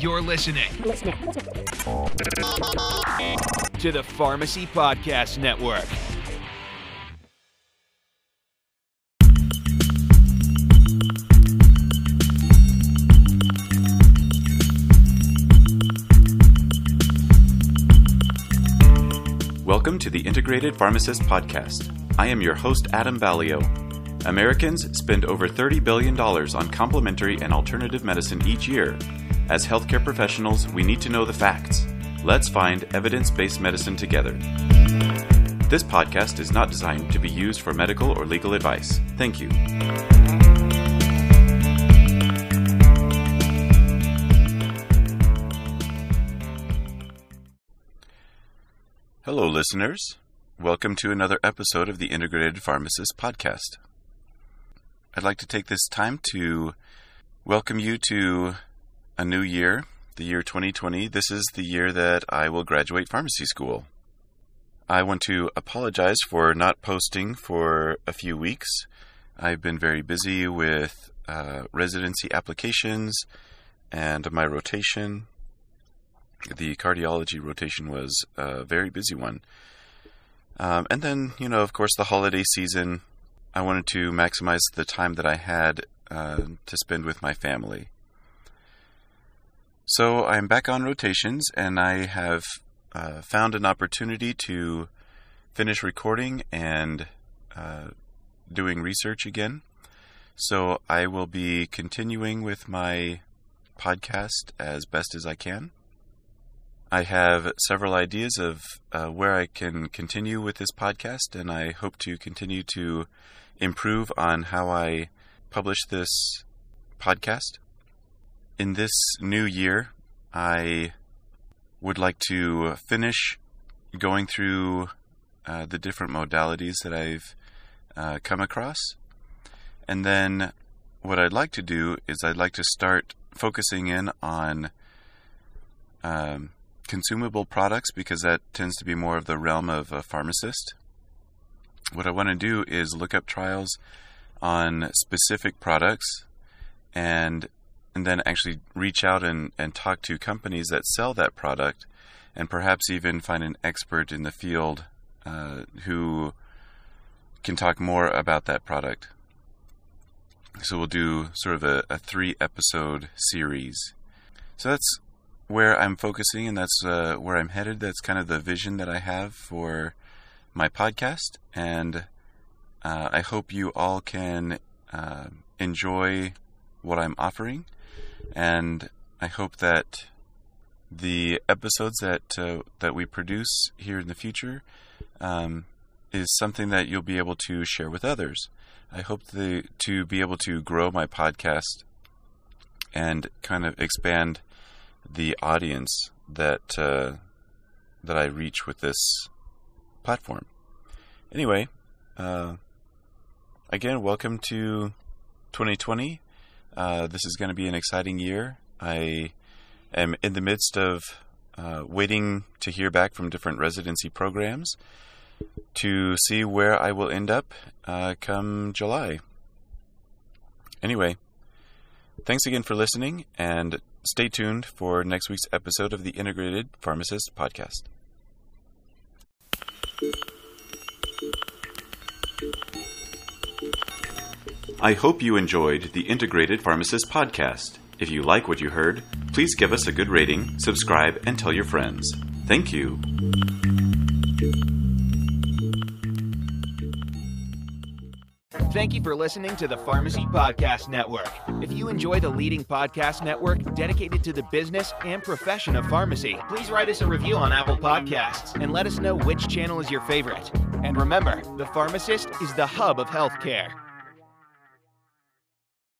You're listening to the Pharmacy Podcast Network. Welcome to the Integrated Pharmacist Podcast. I am your host, Adam Ballio. Americans spend over $30 billion on complementary and alternative medicine each year. As healthcare professionals, we need to know the facts. Let's find evidence based medicine together. This podcast is not designed to be used for medical or legal advice. Thank you. Hello, listeners. Welcome to another episode of the Integrated Pharmacist Podcast. I'd like to take this time to welcome you to a new year, the year 2020. This is the year that I will graduate pharmacy school. I want to apologize for not posting for a few weeks. I've been very busy with uh, residency applications and my rotation the cardiology rotation was a very busy one. Um, and then, you know, of course, the holiday season, I wanted to maximize the time that I had uh, to spend with my family. So I'm back on rotations, and I have uh, found an opportunity to finish recording and uh, doing research again. So I will be continuing with my podcast as best as I can. I have several ideas of uh, where I can continue with this podcast, and I hope to continue to improve on how I publish this podcast. In this new year, I would like to finish going through uh, the different modalities that I've uh, come across. And then what I'd like to do is I'd like to start focusing in on um, consumable products because that tends to be more of the realm of a pharmacist. What I want to do is look up trials on specific products and and then actually reach out and, and talk to companies that sell that product and perhaps even find an expert in the field uh, who can talk more about that product. So we'll do sort of a, a three episode series. So that's where I'm focusing and that's uh, where I'm headed. That's kind of the vision that I have for my podcast. And uh, I hope you all can uh, enjoy what I'm offering. And I hope that the episodes that uh, that we produce here in the future um, is something that you'll be able to share with others. I hope the, to be able to grow my podcast and kind of expand the audience that uh, that I reach with this platform. Anyway, uh, again, welcome to 2020. Uh, this is going to be an exciting year. I am in the midst of uh, waiting to hear back from different residency programs to see where I will end up uh, come July. Anyway, thanks again for listening, and Stay tuned for next week's episode of the Integrated Pharmacist Podcast. I hope you enjoyed the Integrated Pharmacist Podcast. If you like what you heard, please give us a good rating, subscribe, and tell your friends. Thank you. Thank you for listening to the Pharmacy Podcast Network. If you enjoy the leading podcast network dedicated to the business and profession of pharmacy, please write us a review on Apple Podcasts and let us know which channel is your favorite. And remember, the pharmacist is the hub of healthcare.